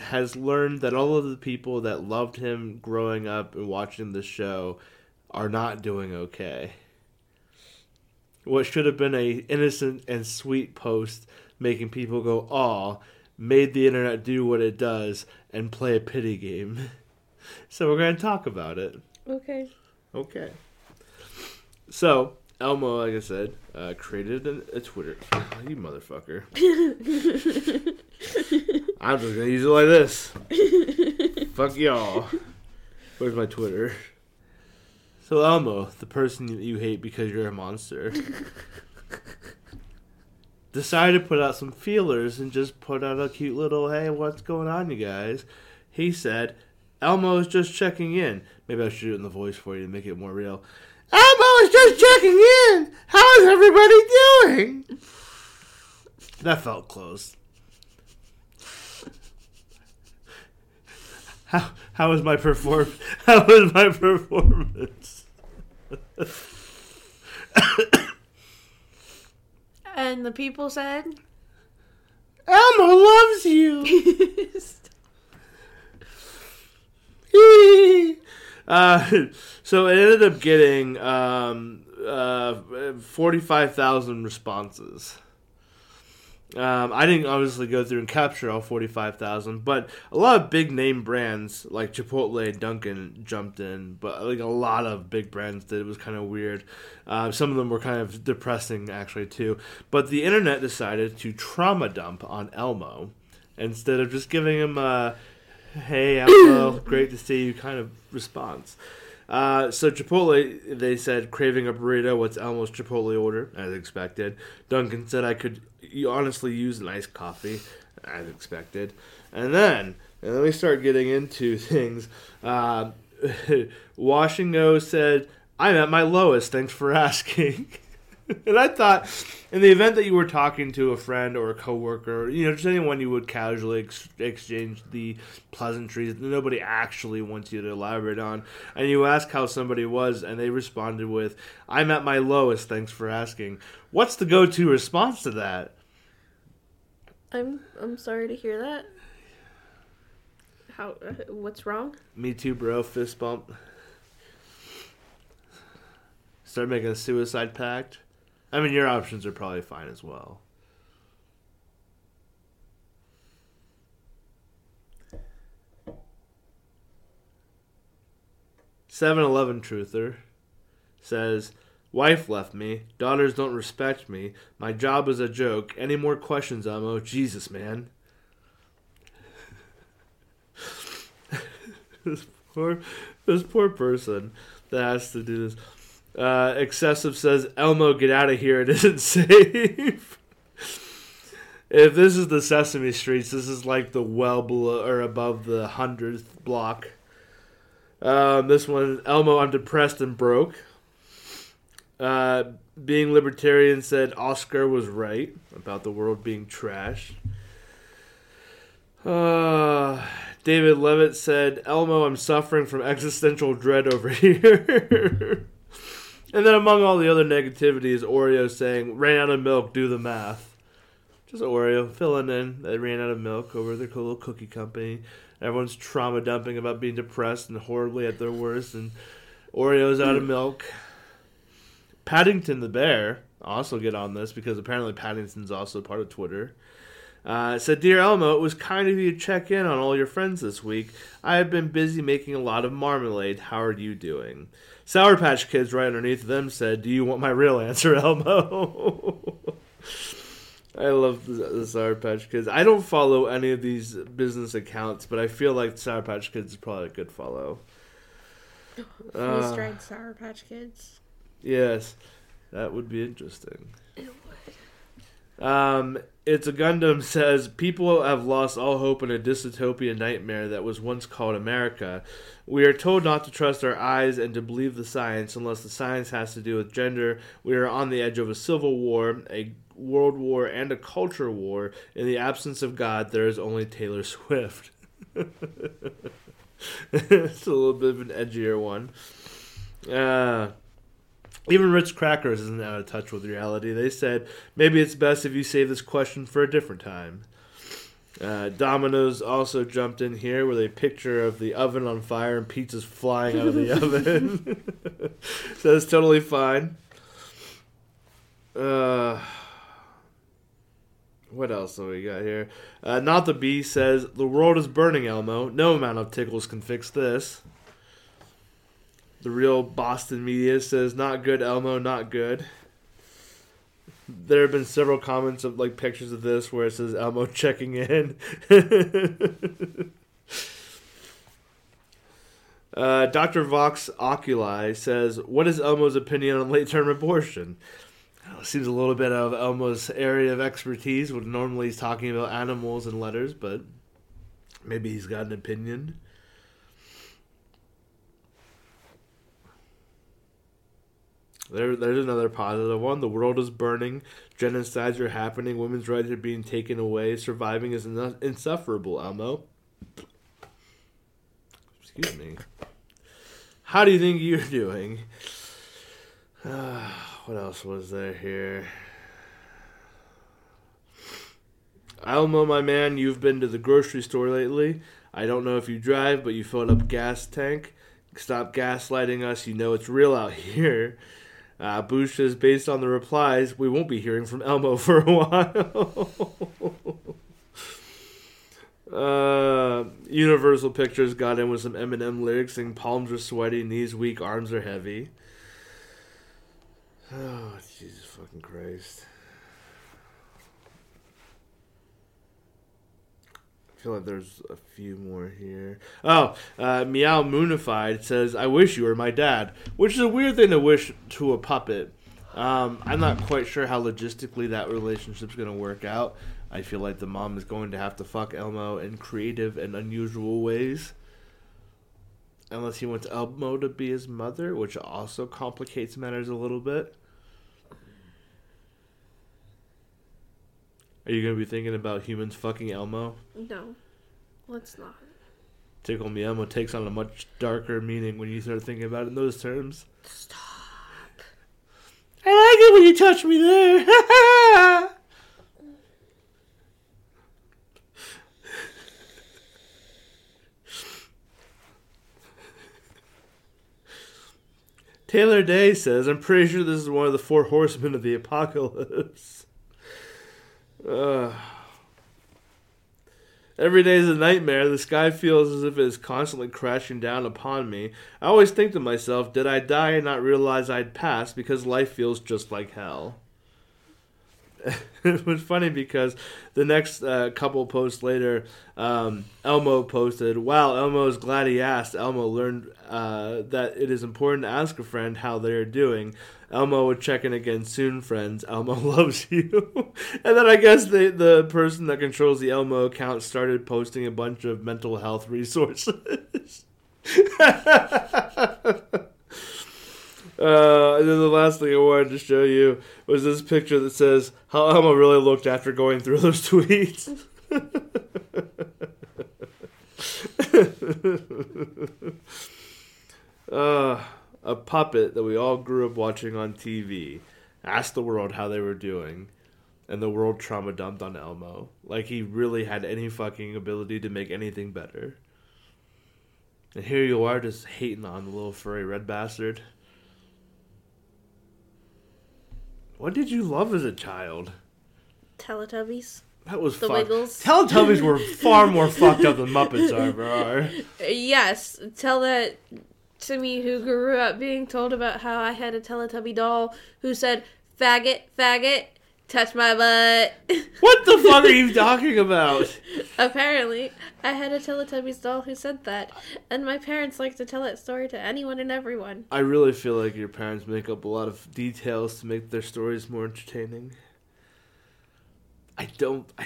has learned that all of the people that loved him growing up and watching the show are not doing okay. What should have been a innocent and sweet post making people go aw made the internet do what it does and play a pity game. So we're going to talk about it. Okay. Okay. So, Elmo, like I said, uh, created a, a Twitter. Oh, you motherfucker. I'm just gonna use it like this. Fuck y'all. Where's my Twitter? So, Elmo, the person that you hate because you're a monster, decided to put out some feelers and just put out a cute little, hey, what's going on, you guys? He said, "Elmo is just checking in. Maybe I should do it in the voice for you to make it more real. Elmo is just checking in. How's everybody doing? That felt close. How how was my perform? How was my performance? And the people said, Elmo loves you. uh, so it ended up getting um, uh, 45,000 responses. Um, I didn't obviously go through and capture all 45,000, but a lot of big name brands like Chipotle, Dunkin' jumped in, but like a lot of big brands did. It was kind of weird. Uh, some of them were kind of depressing actually too. But the internet decided to trauma dump on Elmo instead of just giving him a "Hey Elmo, great to see you" kind of response. Uh, so Chipotle, they said craving a burrito. What's Elmo's Chipotle order? As expected. Dunkin' said I could honestly use an iced coffee, as expected. And then, and then we start getting into things. Uh, Washingo said I'm at my lowest. Thanks for asking. and I thought, in the event that you were talking to a friend or a coworker, you know, just anyone you would casually ex- exchange the pleasantries that nobody actually wants you to elaborate on, and you ask how somebody was, and they responded with, "I'm at my lowest. Thanks for asking." What's the go-to response to that? "I'm I'm sorry to hear that." How? Uh, what's wrong? Me too, bro. Fist bump. Start making a suicide pact. I mean, your options are probably fine as well. Seven Eleven truther says, "Wife left me. Daughters don't respect me. My job is a joke. Any more questions, Elmo? Jesus, man." this poor, this poor person that has to do this. Uh, excessive says Elmo, get out of here. It isn't safe. if this is the Sesame Streets, this is like the well below or above the hundredth block. Um, this one, Elmo, I'm depressed and broke. Uh, being libertarian said Oscar was right about the world being trash. Uh, David Levitt said, Elmo, I'm suffering from existential dread over here. and then among all the other negativity is Oreo saying, ran out of milk, do the math. Just Oreo filling in. They ran out of milk over their little cookie company. Everyone's trauma dumping about being depressed and horribly at their worst, and Oreo's out of milk. Paddington the bear also get on this because apparently Paddington's also part of Twitter. Uh, said, Dear Elmo, it was kind of you to check in on all your friends this week. I have been busy making a lot of marmalade. How are you doing? Sour Patch Kids right underneath them said, Do you want my real answer, Elmo? I love the, the Sour Patch Kids. I don't follow any of these business accounts, but I feel like Sour Patch Kids is probably a good follow. Uh, Freeze Sour Patch Kids. Yes, that would be interesting. It would. Um, it's a Gundam says people have lost all hope in a dystopian nightmare that was once called America. We are told not to trust our eyes and to believe the science unless the science has to do with gender. We are on the edge of a civil war, a world war, and a culture war. In the absence of God, there is only Taylor Swift. it's a little bit of an edgier one. Uh, even Ritz Crackers isn't out of touch with reality. They said maybe it's best if you save this question for a different time. Uh, Domino's also jumped in here with a picture of the oven on fire and pizzas flying out of the oven. so it's totally fine. Uh, what else do we got here? Uh, Not the Bee says the world is burning, Elmo. No amount of tickles can fix this. The real Boston media says not good, Elmo, not good. There have been several comments of like pictures of this where it says Elmo checking in. uh, Dr. Vox Oculi says, "What is Elmo's opinion on late-term abortion?" Uh, seems a little bit of Elmo's area of expertise. When normally he's talking about animals and letters, but maybe he's got an opinion. There, there's another positive one. The world is burning. Genocides are happening. Women's rights are being taken away. Surviving is insufferable, Elmo. Excuse me. How do you think you're doing? what else was there here? Elmo, my man, you've been to the grocery store lately. I don't know if you drive, but you filled up gas tank. Stop gaslighting us. You know it's real out here. Uh, Boosh says, based on the replies, we won't be hearing from Elmo for a while. uh, Universal Pictures got in with some Eminem lyrics, saying palms are sweaty, knees weak, arms are heavy. Oh, Jesus fucking Christ. I feel like there's a few more here. Oh, uh, Meow Moonified says, I wish you were my dad, which is a weird thing to wish to a puppet. Um, I'm not quite sure how logistically that relationship's going to work out. I feel like the mom is going to have to fuck Elmo in creative and unusual ways. Unless he wants Elmo to be his mother, which also complicates matters a little bit. Are you to be thinking about humans fucking Elmo? No, let's not. Tickle Me Elmo takes on a much darker meaning when you start thinking about it in those terms. Stop. I like it when you touch me there. Taylor Day says, I'm pretty sure this is one of the four horsemen of the apocalypse. Uh, every day is a nightmare. The sky feels as if it is constantly crashing down upon me. I always think to myself, did I die and not realize I'd passed because life feels just like hell? it was funny because the next uh, couple posts later, um, Elmo posted, "Wow, Elmo is glad he asked. Elmo learned uh, that it is important to ask a friend how they are doing. Elmo would check in again soon, friends. Elmo loves you." and then I guess the the person that controls the Elmo account started posting a bunch of mental health resources. Uh, and then the last thing I wanted to show you was this picture that says how Elmo really looked after going through those tweets. uh, a puppet that we all grew up watching on TV asked the world how they were doing. and the world trauma dumped on Elmo. Like he really had any fucking ability to make anything better. And here you are just hating on the little furry red bastard. What did you love as a child? Teletubbies. That was The fuck- Wiggles. Teletubbies were far more fucked up than Muppets are, bro. Yes, tell that to me who grew up being told about how I had a Teletubby doll who said, faggot, faggot, touch my butt. What the fuck are you talking about? Apparently, I had a Teletubbies doll who said that, and my parents like to tell that story to anyone and everyone. I really feel like your parents make up a lot of details to make their stories more entertaining. I don't.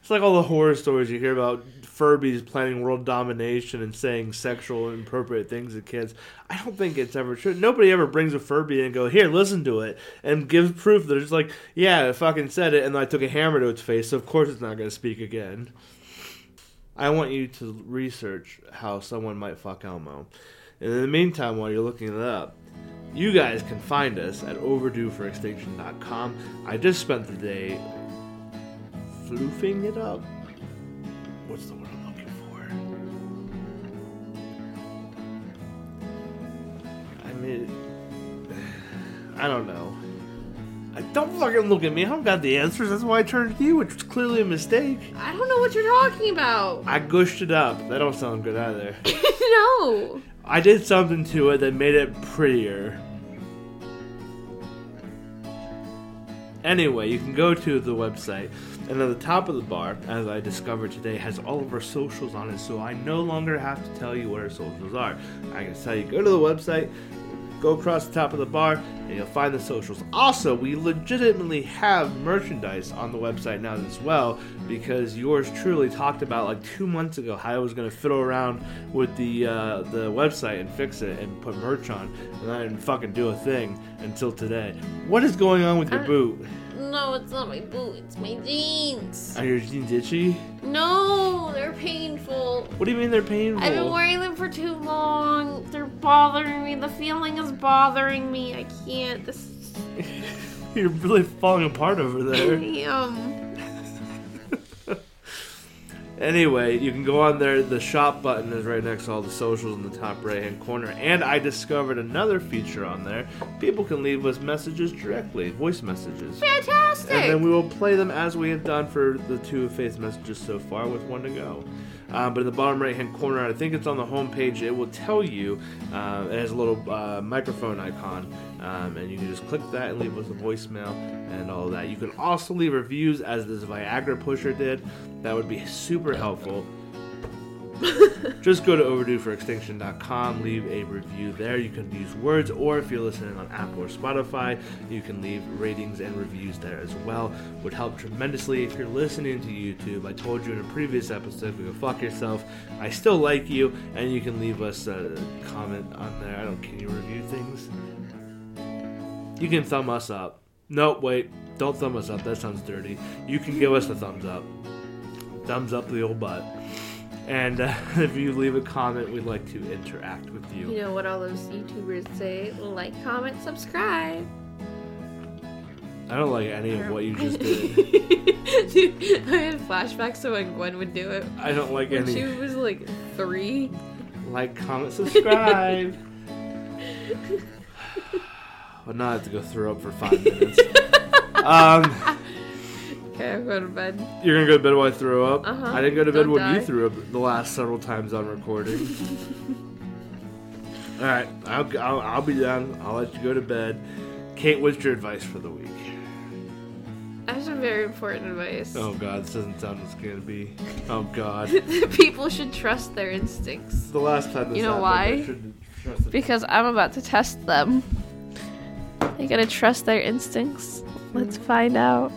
It's like all the horror stories you hear about Furbies planning world domination and saying sexual and inappropriate things to kids. I don't think it's ever true. Nobody ever brings a Furby and go, here, listen to it, and gives proof. They're just like, yeah, I fucking said it, and I took a hammer to its face, so of course it's not going to speak again. I want you to research how someone might fuck Elmo. And in the meantime, while you're looking it up, you guys can find us at overdueforextinction.com. I just spent the day floofing it up. What's the word I'm looking for? I mean, I don't know. I don't fucking look at me. I don't got the answers. That's why I turned to you, which was clearly a mistake. I don't know what you're talking about. I gushed it up. That don't sound good either. no. I did something to it that made it prettier. Anyway, you can go to the website, and at the top of the bar, as I discovered today, has all of our socials on it, so I no longer have to tell you what our socials are. I can tell you go to the website, go across the top of the bar, and you'll find the socials. Also, we legitimately have merchandise on the website now as well, because yours truly talked about like two months ago how I was going to fiddle around with the uh, the website and fix it and put merch on, and I didn't fucking do a thing until today. What is going on with your boot? No, it's not my boot. It's my jeans. Are your jeans itchy? No, they're painful. What do you mean they're painful? I've been wearing them for too long. They're bothering me. The feeling is bothering me. I can't. This You're really falling apart over there. damn. Anyway, you can go on there. The shop button is right next to all the socials in the top right hand corner. And I discovered another feature on there. People can leave us messages directly, voice messages. Fantastic. And then we will play them as we have done for the two faith messages so far, with one to go. Um, but in the bottom right hand corner, I think it's on the home page, it will tell you, uh, it has a little uh, microphone icon, um, and you can just click that and leave us a voicemail and all that. You can also leave reviews as this Viagra pusher did. That would be super helpful. Just go to overdueforextinction.com, leave a review there. You can use words, or if you're listening on Apple or Spotify, you can leave ratings and reviews there as well. Would help tremendously if you're listening to YouTube. I told you in a previous episode, go fuck yourself. I still like you, and you can leave us a comment on there. I don't. Can you review things? You can thumb us up. Nope, wait. Don't thumb us up. That sounds dirty. You can give us a thumbs up. Thumbs up the old butt. And uh, if you leave a comment, we'd like to interact with you. You know what all those YouTubers say? Like, comment, subscribe. I don't like any of what you just did. Dude, I had flashbacks to when Gwen would do it. I don't like When she was like three. Like, comment, subscribe. well, now I have to go throw up for five minutes. um, Okay, I'm going to bed. you're gonna go to bed while I throw up. Uh-huh. I didn't go to bed Don't when you threw up the last several times on recording. All right, I'll, I'll, I'll be done. I'll let you go to bed. Kate, what's your advice for the week? I have some very important advice. Oh God, this doesn't sound as gonna be. Oh God, People should trust their instincts. the last time this You know happened, why? I shouldn't trust it. Because I'm about to test them. They gotta trust their instincts. Let's find out.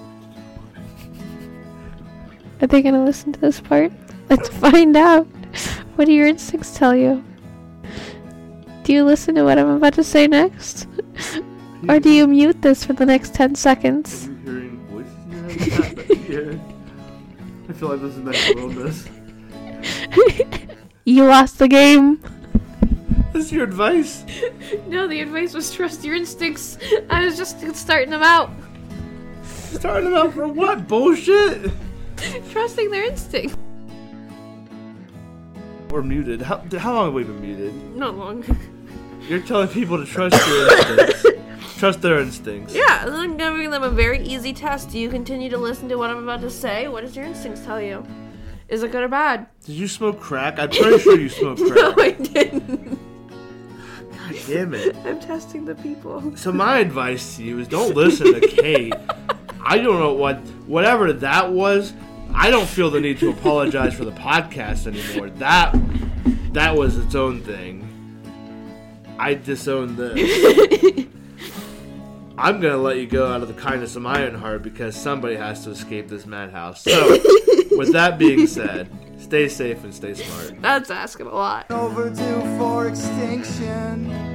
Are they gonna listen to this part? Let's find out. What do your instincts tell you? Do you listen to what I'm about to say next? Or do you mute this for the next 10 Are seconds? you hearing voices in your head? Is that what? I feel like this is mental illness. You lost the game. This is your advice. No, the advice was trust your instincts. I was just starting them out. Starting them out for what? Bullshit? Trusting their instinct. We're muted. How, how long have we been muted? Not long. You're telling people to trust your instincts. trust their instincts. Yeah, and I'm giving them a very easy test. Do you continue to listen to what I'm about to say? What does your instincts tell you? Is it good or bad? Did you smoke crack? I'm pretty sure you smoked crack. No, crack. I didn't. God damn it. I'm testing the people. So my advice to you is don't listen to Kate. I don't know what whatever that was. I don't feel the need to apologize for the podcast anymore. That that was its own thing. I disown this. I'm gonna let you go out of the kindness of my own heart because somebody has to escape this madhouse. So, with that being said, stay safe and stay smart. That's asking a lot. overdue for extinction.